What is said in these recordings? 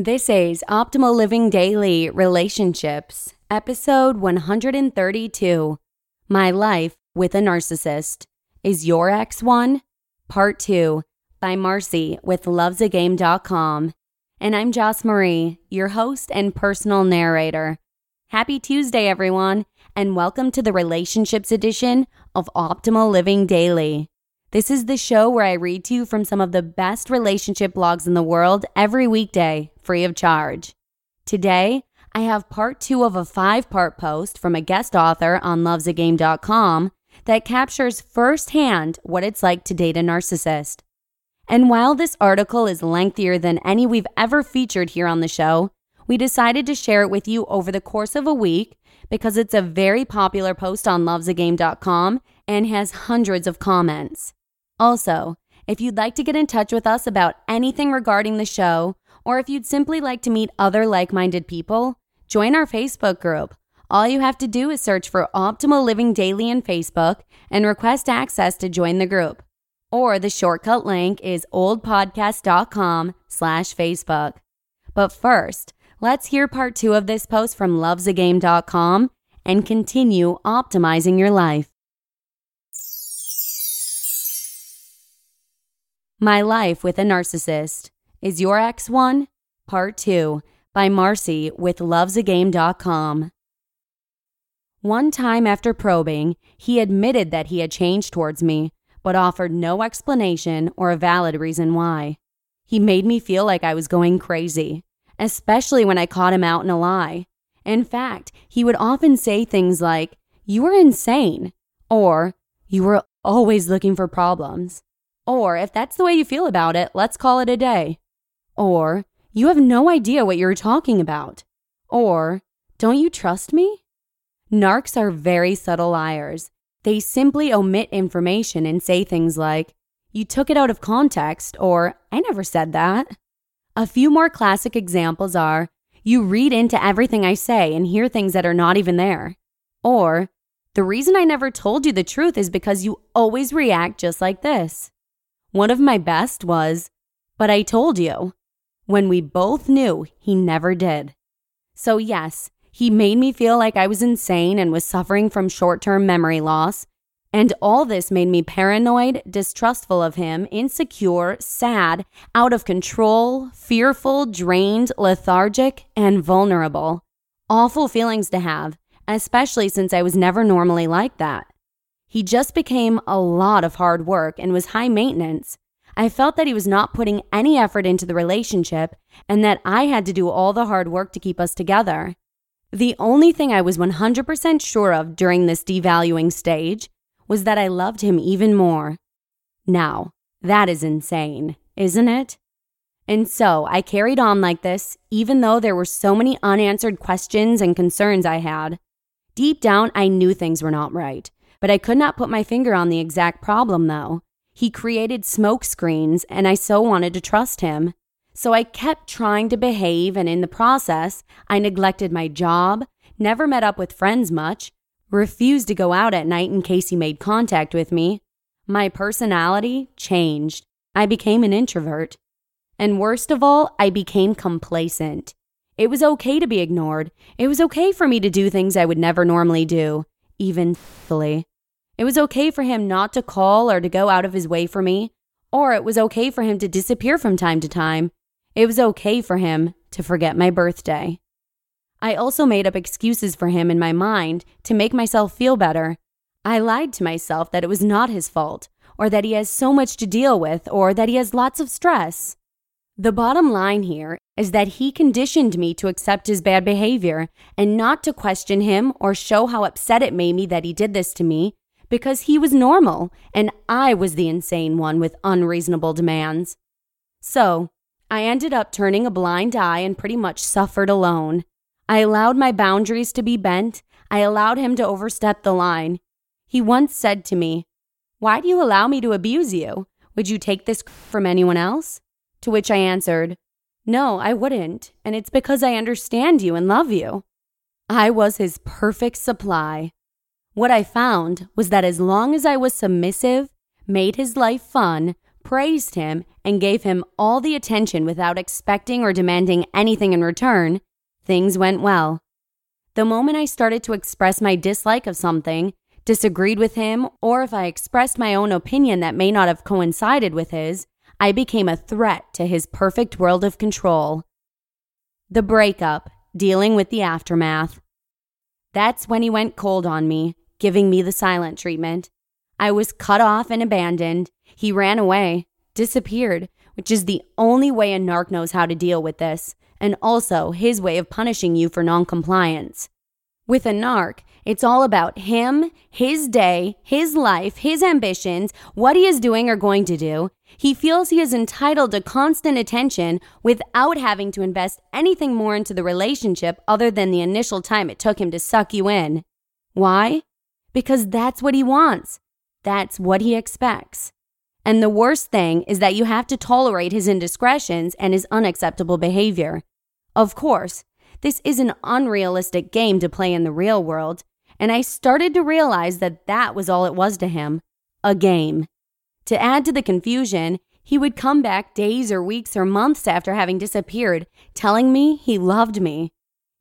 This is Optimal Living Daily Relationships, episode 132 My Life with a Narcissist. Is Your Ex One? Part 2 by Marcy with lovesagame.com. And I'm Joss Marie, your host and personal narrator. Happy Tuesday, everyone, and welcome to the Relationships edition of Optimal Living Daily. This is the show where I read to you from some of the best relationship blogs in the world every weekday, free of charge. Today, I have part two of a five part post from a guest author on lovesagame.com that captures firsthand what it's like to date a narcissist. And while this article is lengthier than any we've ever featured here on the show, we decided to share it with you over the course of a week because it's a very popular post on lovesagame.com and has hundreds of comments. Also, if you'd like to get in touch with us about anything regarding the show, or if you'd simply like to meet other like minded people, join our Facebook group. All you have to do is search for Optimal Living Daily in Facebook and request access to join the group. Or the shortcut link is oldpodcast.com slash Facebook. But first, let's hear part two of this post from lovesagame.com and continue optimizing your life. My Life with a Narcissist is Your Ex One? Part 2 by Marcy with lovesagame.com. One time after probing, he admitted that he had changed towards me, but offered no explanation or a valid reason why. He made me feel like I was going crazy, especially when I caught him out in a lie. In fact, he would often say things like, You were insane, or You were always looking for problems. Or, if that's the way you feel about it, let's call it a day. Or, you have no idea what you're talking about. Or, don't you trust me? Narcs are very subtle liars. They simply omit information and say things like, you took it out of context, or I never said that. A few more classic examples are, you read into everything I say and hear things that are not even there. Or, the reason I never told you the truth is because you always react just like this. One of my best was, but I told you, when we both knew he never did. So, yes, he made me feel like I was insane and was suffering from short term memory loss. And all this made me paranoid, distrustful of him, insecure, sad, out of control, fearful, drained, lethargic, and vulnerable. Awful feelings to have, especially since I was never normally like that. He just became a lot of hard work and was high maintenance. I felt that he was not putting any effort into the relationship and that I had to do all the hard work to keep us together. The only thing I was 100% sure of during this devaluing stage was that I loved him even more. Now, that is insane, isn't it? And so I carried on like this, even though there were so many unanswered questions and concerns I had. Deep down, I knew things were not right. But I could not put my finger on the exact problem, though. He created smoke screens, and I so wanted to trust him. So I kept trying to behave, and in the process, I neglected my job, never met up with friends much, refused to go out at night in case he made contact with me. My personality changed. I became an introvert. And worst of all, I became complacent. It was okay to be ignored. It was okay for me to do things I would never normally do even fully. It was okay for him not to call or to go out of his way for me, or it was okay for him to disappear from time to time. It was okay for him to forget my birthday. I also made up excuses for him in my mind to make myself feel better. I lied to myself that it was not his fault, or that he has so much to deal with, or that he has lots of stress. The bottom line here is that he conditioned me to accept his bad behavior and not to question him or show how upset it made me that he did this to me because he was normal and I was the insane one with unreasonable demands. So, I ended up turning a blind eye and pretty much suffered alone. I allowed my boundaries to be bent. I allowed him to overstep the line. He once said to me, Why do you allow me to abuse you? Would you take this from anyone else? To which I answered, No, I wouldn't, and it's because I understand you and love you. I was his perfect supply. What I found was that as long as I was submissive, made his life fun, praised him, and gave him all the attention without expecting or demanding anything in return, things went well. The moment I started to express my dislike of something, disagreed with him, or if I expressed my own opinion that may not have coincided with his, I became a threat to his perfect world of control. The breakup, dealing with the aftermath. That's when he went cold on me, giving me the silent treatment. I was cut off and abandoned. He ran away, disappeared, which is the only way a narc knows how to deal with this, and also his way of punishing you for noncompliance. With a narc, it's all about him, his day, his life, his ambitions, what he is doing or going to do. He feels he is entitled to constant attention without having to invest anything more into the relationship other than the initial time it took him to suck you in. Why? Because that's what he wants. That's what he expects. And the worst thing is that you have to tolerate his indiscretions and his unacceptable behavior. Of course, this is an unrealistic game to play in the real world, and I started to realize that that was all it was to him a game. To add to the confusion, he would come back days or weeks or months after having disappeared, telling me he loved me.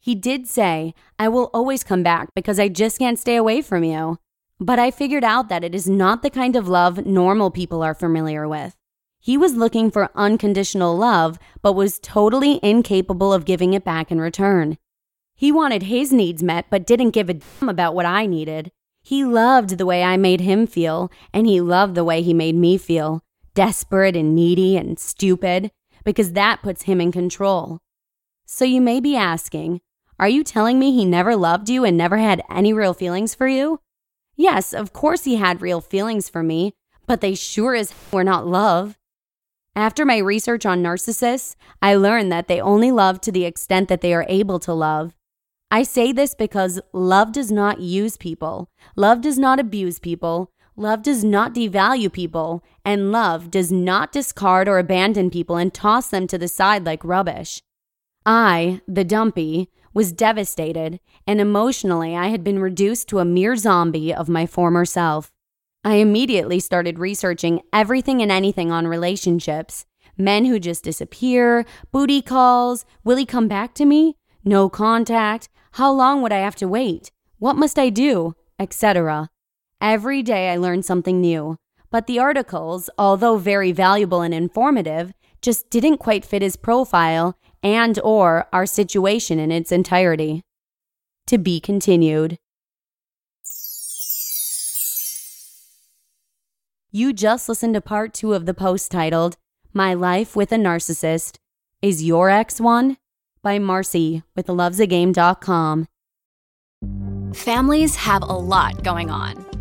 He did say, I will always come back because I just can't stay away from you. But I figured out that it is not the kind of love normal people are familiar with. He was looking for unconditional love, but was totally incapable of giving it back in return. He wanted his needs met, but didn't give a damn about what I needed. He loved the way I made him feel, and he loved the way he made me feel desperate and needy and stupid, because that puts him in control. So you may be asking, are you telling me he never loved you and never had any real feelings for you? Yes, of course he had real feelings for me, but they sure as were not love. After my research on narcissists, I learned that they only love to the extent that they are able to love. I say this because love does not use people, love does not abuse people, love does not devalue people, and love does not discard or abandon people and toss them to the side like rubbish. I, the dumpee, was devastated, and emotionally I had been reduced to a mere zombie of my former self. I immediately started researching everything and anything on relationships men who just disappear, booty calls, will he come back to me? No contact, how long would I have to wait? What must I do? Etc. Every day I learned something new, but the articles, although very valuable and informative, just didn't quite fit his profile and or our situation in its entirety. To be continued. You just listened to part 2 of the post titled My Life with a Narcissist. Is your ex one? by Marcy with lovesagame.com. Families have a lot going on.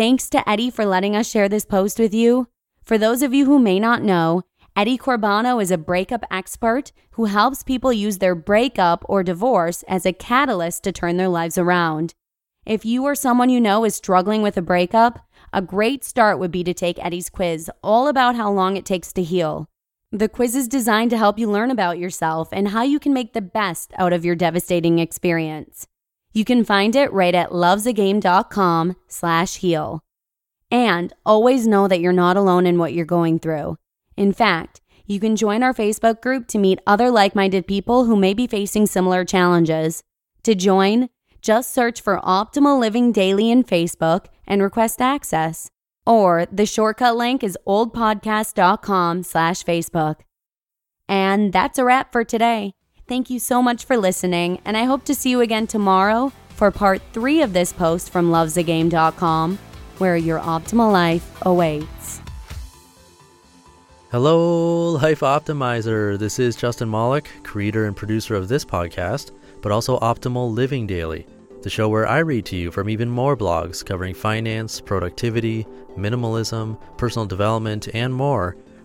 Thanks to Eddie for letting us share this post with you. For those of you who may not know, Eddie Corbano is a breakup expert who helps people use their breakup or divorce as a catalyst to turn their lives around. If you or someone you know is struggling with a breakup, a great start would be to take Eddie's quiz, all about how long it takes to heal. The quiz is designed to help you learn about yourself and how you can make the best out of your devastating experience. You can find it right at lovesagame.com slash heal. And always know that you're not alone in what you're going through. In fact, you can join our Facebook group to meet other like minded people who may be facing similar challenges. To join, just search for Optimal Living Daily in Facebook and request access. Or the shortcut link is oldpodcast.com slash Facebook. And that's a wrap for today. Thank you so much for listening, and I hope to see you again tomorrow for part three of this post from lovesagame.com, where your optimal life awaits. Hello, Life Optimizer. This is Justin Malik, creator and producer of this podcast, but also Optimal Living Daily, the show where I read to you from even more blogs covering finance, productivity, minimalism, personal development, and more